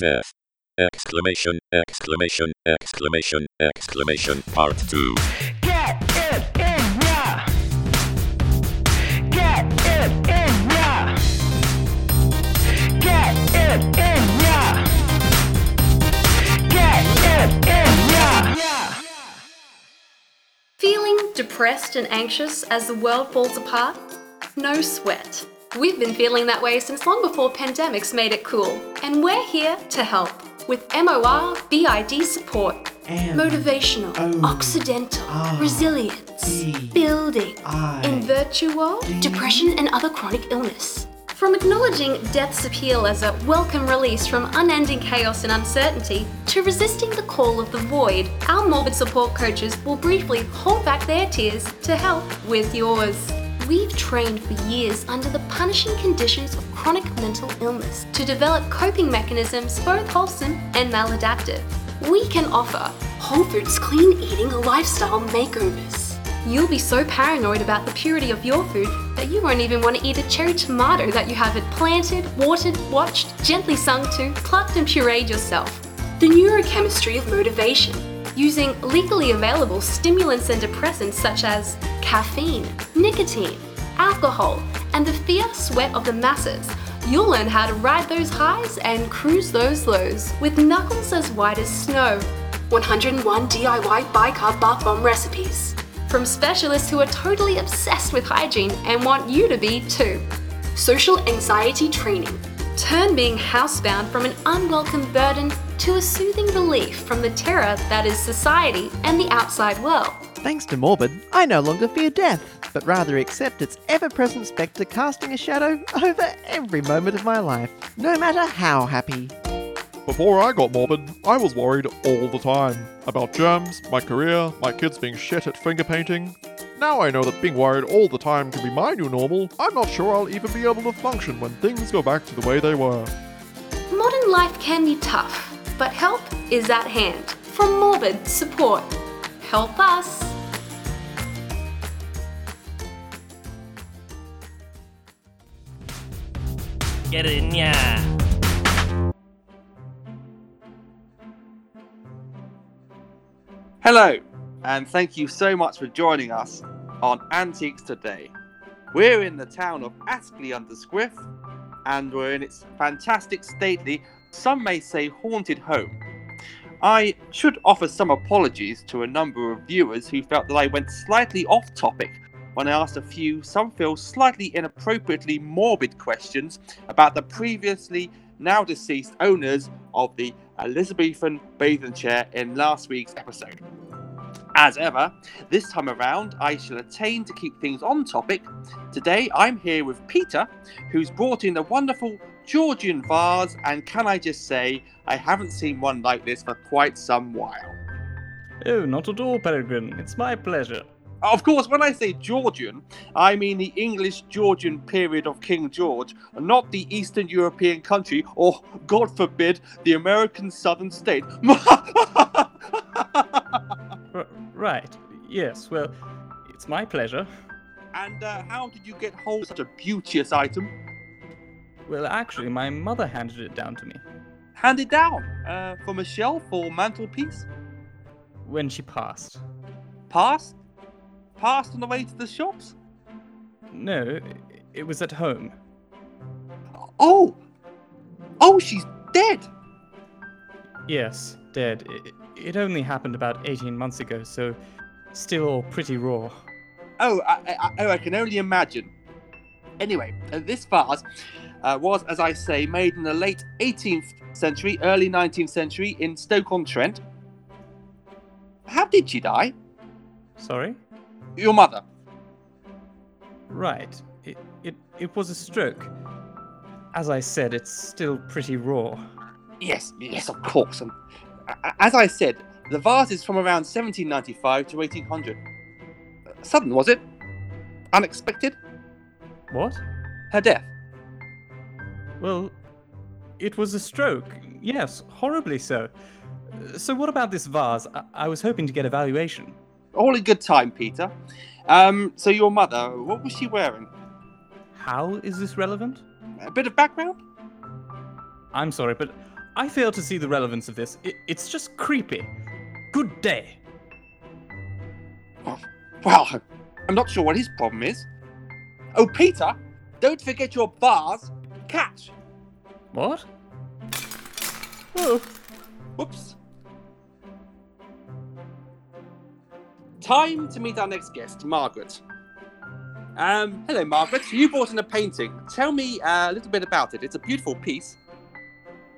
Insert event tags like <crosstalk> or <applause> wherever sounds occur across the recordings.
death. Exclamation, exclamation, exclamation, exclamation, part 2. Get it in ya! Get it in ya! Get it in ya! Get it in ya! Feeling depressed and anxious as the world falls apart? No sweat. We've been feeling that way since long before pandemics made it cool, and we're here to help with MOR BID support. M Motivational, O Occidental, R resilience, D building, I in virtual, D depression and other chronic illness. From acknowledging death's appeal as a welcome release from unending chaos and uncertainty to resisting the call of the void, our morbid support coaches will briefly hold back their tears to help with yours. We've trained for years under the punishing conditions of chronic mental illness to develop coping mechanisms both wholesome and maladaptive. We can offer whole foods clean eating lifestyle makeovers. You'll be so paranoid about the purity of your food that you won't even want to eat a cherry tomato that you haven't planted, watered, watched, gently sung to, plucked and pureed yourself. The neurochemistry of motivation, using legally available stimulants and depressants such as caffeine, nicotine, alcohol, and the fierce sweat of the masses. You'll learn how to ride those highs and cruise those lows with knuckles as white as snow. 101 DIY bicarb bath bomb recipes from specialists who are totally obsessed with hygiene and want you to be too. Social anxiety training. Turn being housebound from an unwelcome burden to a soothing relief from the terror that is society and the outside world. Thanks to Morbid, I no longer fear death, but rather accept its ever present spectre casting a shadow over every moment of my life, no matter how happy. Before I got morbid, I was worried all the time about germs, my career, my kids being shit at finger painting. Now I know that being worried all the time can be my new normal. I'm not sure I'll even be able to function when things go back to the way they were. Modern life can be tough, but help is at hand. From Morbid Support. Help us. Get in ya. Hello, and thank you so much for joining us on Antiques Today. We're in the town of Askley under Squiff, and we're in its fantastic, stately, some may say haunted home. I should offer some apologies to a number of viewers who felt that I went slightly off topic when I asked a few, some feel slightly inappropriately morbid questions about the previously now deceased owners of the Elizabethan bathing chair in last week's episode. As ever, this time around, I shall attain to keep things on topic. Today, I'm here with Peter, who's brought in a wonderful Georgian vase, and can I just say, I haven't seen one like this for quite some while. Oh, not at all, Peregrine. It's my pleasure. Of course, when I say Georgian, I mean the English Georgian period of King George, not the Eastern European country, or, God forbid, the American Southern state. <laughs> R- right. Yes, well, it's my pleasure. and uh, how did you get hold of such a beauteous item? Well, actually, my mother handed it down to me Handed down uh, from a shelf or mantelpiece? when she passed. Passed? Passed on the way to the shops? No, it was at home. Oh! Oh, she's dead! Yes, dead. It, it only happened about 18 months ago, so still pretty raw. Oh, I, I, oh, I can only imagine. Anyway, uh, this vase uh, was, as I say, made in the late 18th century, early 19th century in Stoke-on-Trent. How did she die? Sorry? Your mother. Right. It, it, it was a stroke. As I said, it's still pretty raw. Yes, yes, of course. And as I said, the vase is from around 1795 to 1800. Uh, Sudden, was it? Unexpected? What? Her death. Well, it was a stroke. Yes, horribly so. So, what about this vase? I, I was hoping to get a valuation. All in good time, Peter. Um, so your mother, what was she wearing? How is this relevant? A bit of background? I'm sorry, but I fail to see the relevance of this. I- it's just creepy. Good day. Well, I'm not sure what his problem is. Oh, Peter, don't forget your vase. Catch. What? Oh, Whoops. Time to meet our next guest, Margaret. Um, hello, Margaret. You brought in a painting. Tell me uh, a little bit about it. It's a beautiful piece.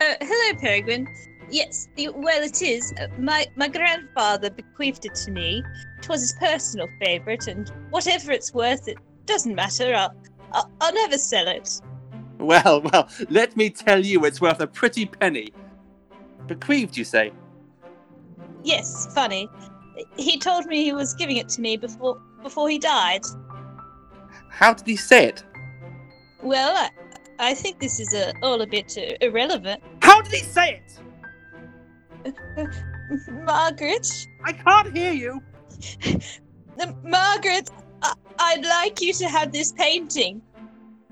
Uh, hello, Peregrine. Yes, y- well, it is. Uh, my my grandfather bequeathed it to me. It was his personal favourite, and whatever it's worth, it doesn't matter. I'll, I'll, I'll never sell it. Well, well, let me tell you, it's worth a pretty penny. Bequeathed, you say? Yes, funny. He told me he was giving it to me before before he died. How did he say it? Well, I, I think this is uh, all a bit uh, irrelevant. How did he say it? <laughs> Margaret, I can't hear you. <laughs> Margaret, I, I'd like you to have this painting.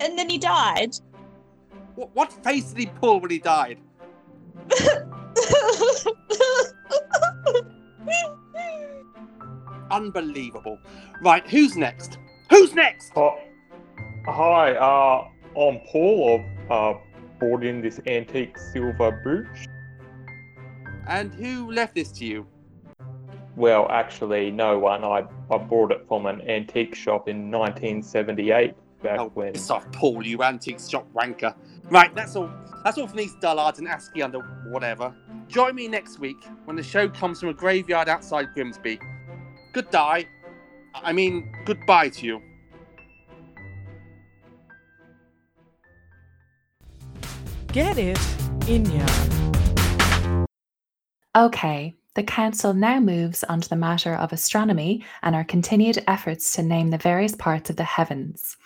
And then he died. What, what face did he pull when he died? Unbelievable. Right, who's next? Who's next? Uh, hi, uh, I'm Paul. I've uh, brought in this antique silver brooch. And who left this to you? Well, actually, no one. I, I bought it from an antique shop in 1978, back Oh, when. piss off, Paul, you antique shop wanker. Right, that's all. That's all from these dullards and ASCII under whatever. Join me next week when the show comes from a graveyard outside Grimsby. Good day. I mean, goodbye to you. Get it in ya. Okay, the Council now moves on to the matter of astronomy and our continued efforts to name the various parts of the heavens.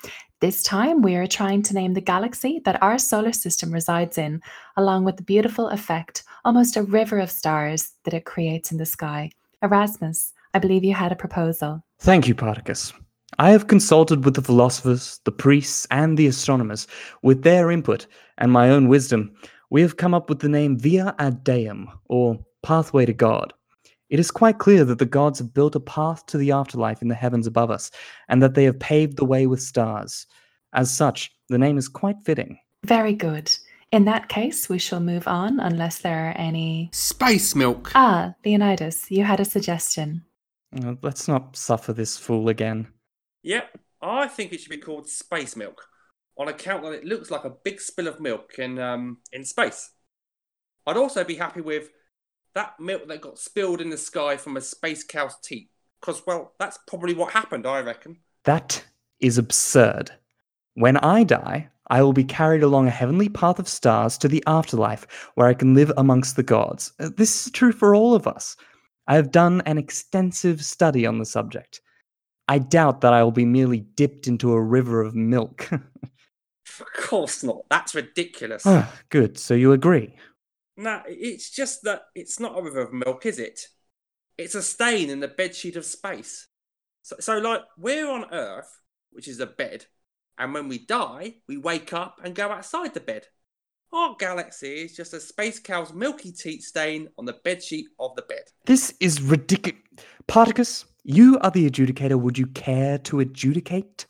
This time, we are trying to name the galaxy that our solar system resides in, along with the beautiful effect, almost a river of stars, that it creates in the sky. Erasmus, I believe you had a proposal. Thank you, Particus. I have consulted with the philosophers, the priests, and the astronomers. With their input and my own wisdom, we have come up with the name Via ad Deum, or Pathway to God. It is quite clear that the gods have built a path to the afterlife in the heavens above us, and that they have paved the way with stars. As such, the name is quite fitting. Very good. In that case, we shall move on unless there are any. Space milk. Ah, Leonidas, you had a suggestion. Uh, Let's not suffer this fool again. Yep, I think it should be called space milk, on account that it looks like a big spill of milk in um in space. I'd also be happy with that milk that got spilled in the sky from a space cow's teat, because well, that's probably what happened, I reckon. That is absurd. When I die, I will be carried along a heavenly path of stars to the afterlife where I can live amongst the gods. Uh, This is true for all of us. I have done an extensive study on the subject. I doubt that I will be merely dipped into a river of milk. <laughs> Of course not. That's ridiculous. Ah, <sighs> Good, so you agree. No, it's just that it's not a river of milk, is it? It's a stain in the bedsheet of space. So, so like, we're on Earth, which is a bed, and when we die, we wake up and go outside the bed. Our galaxy is just a space cow's milky teat stain on the bedsheet of the bed. This is ridiculous. Particus, you are the adjudicator. Would you care to adjudicate?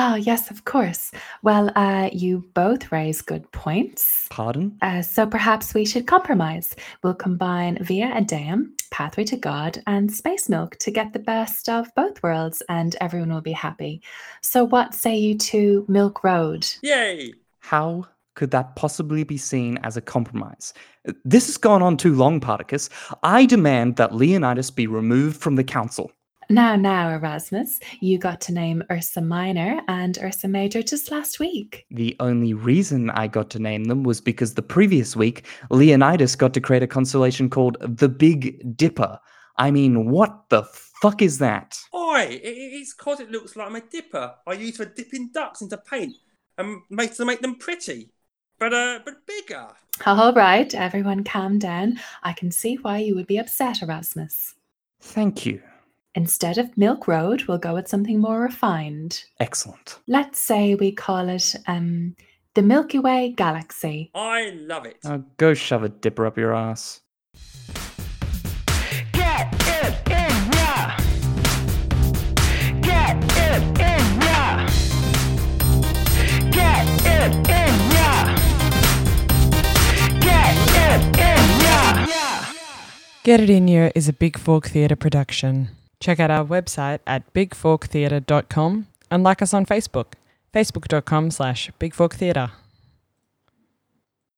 Ah, yes, of course. Well, uh, you both raise good points. Pardon? Uh, so perhaps we should compromise. We'll combine Via ad Deum, Pathway to God, and Space Milk to get the best of both worlds, and everyone will be happy. So, what say you to Milk Road? Yay! How could that possibly be seen as a compromise? This has gone on too long, Particus. I demand that Leonidas be removed from the council. Now, now, Erasmus, you got to name Ursa Minor and Ursa Major just last week. The only reason I got to name them was because the previous week, Leonidas got to create a constellation called the Big Dipper. I mean, what the fuck is that? Oi, it, it- it's because it looks like my dipper I use for dipping ducks into paint and make to make them pretty, but uh, but bigger. All right, everyone calm down. I can see why you would be upset, Erasmus. Thank you. Instead of Milk Road, we'll go with something more refined. Excellent. Let's say we call it um, the Milky Way galaxy. I love it. Oh, go shove a dipper up your ass. Get it in ya. Get it in ya. Get it in ya. Get it in ya. Get It In Ya is a Big Fork Theatre production. Check out our website at bigforktheatre.com and like us on Facebook, facebook.com slash bigforktheatre.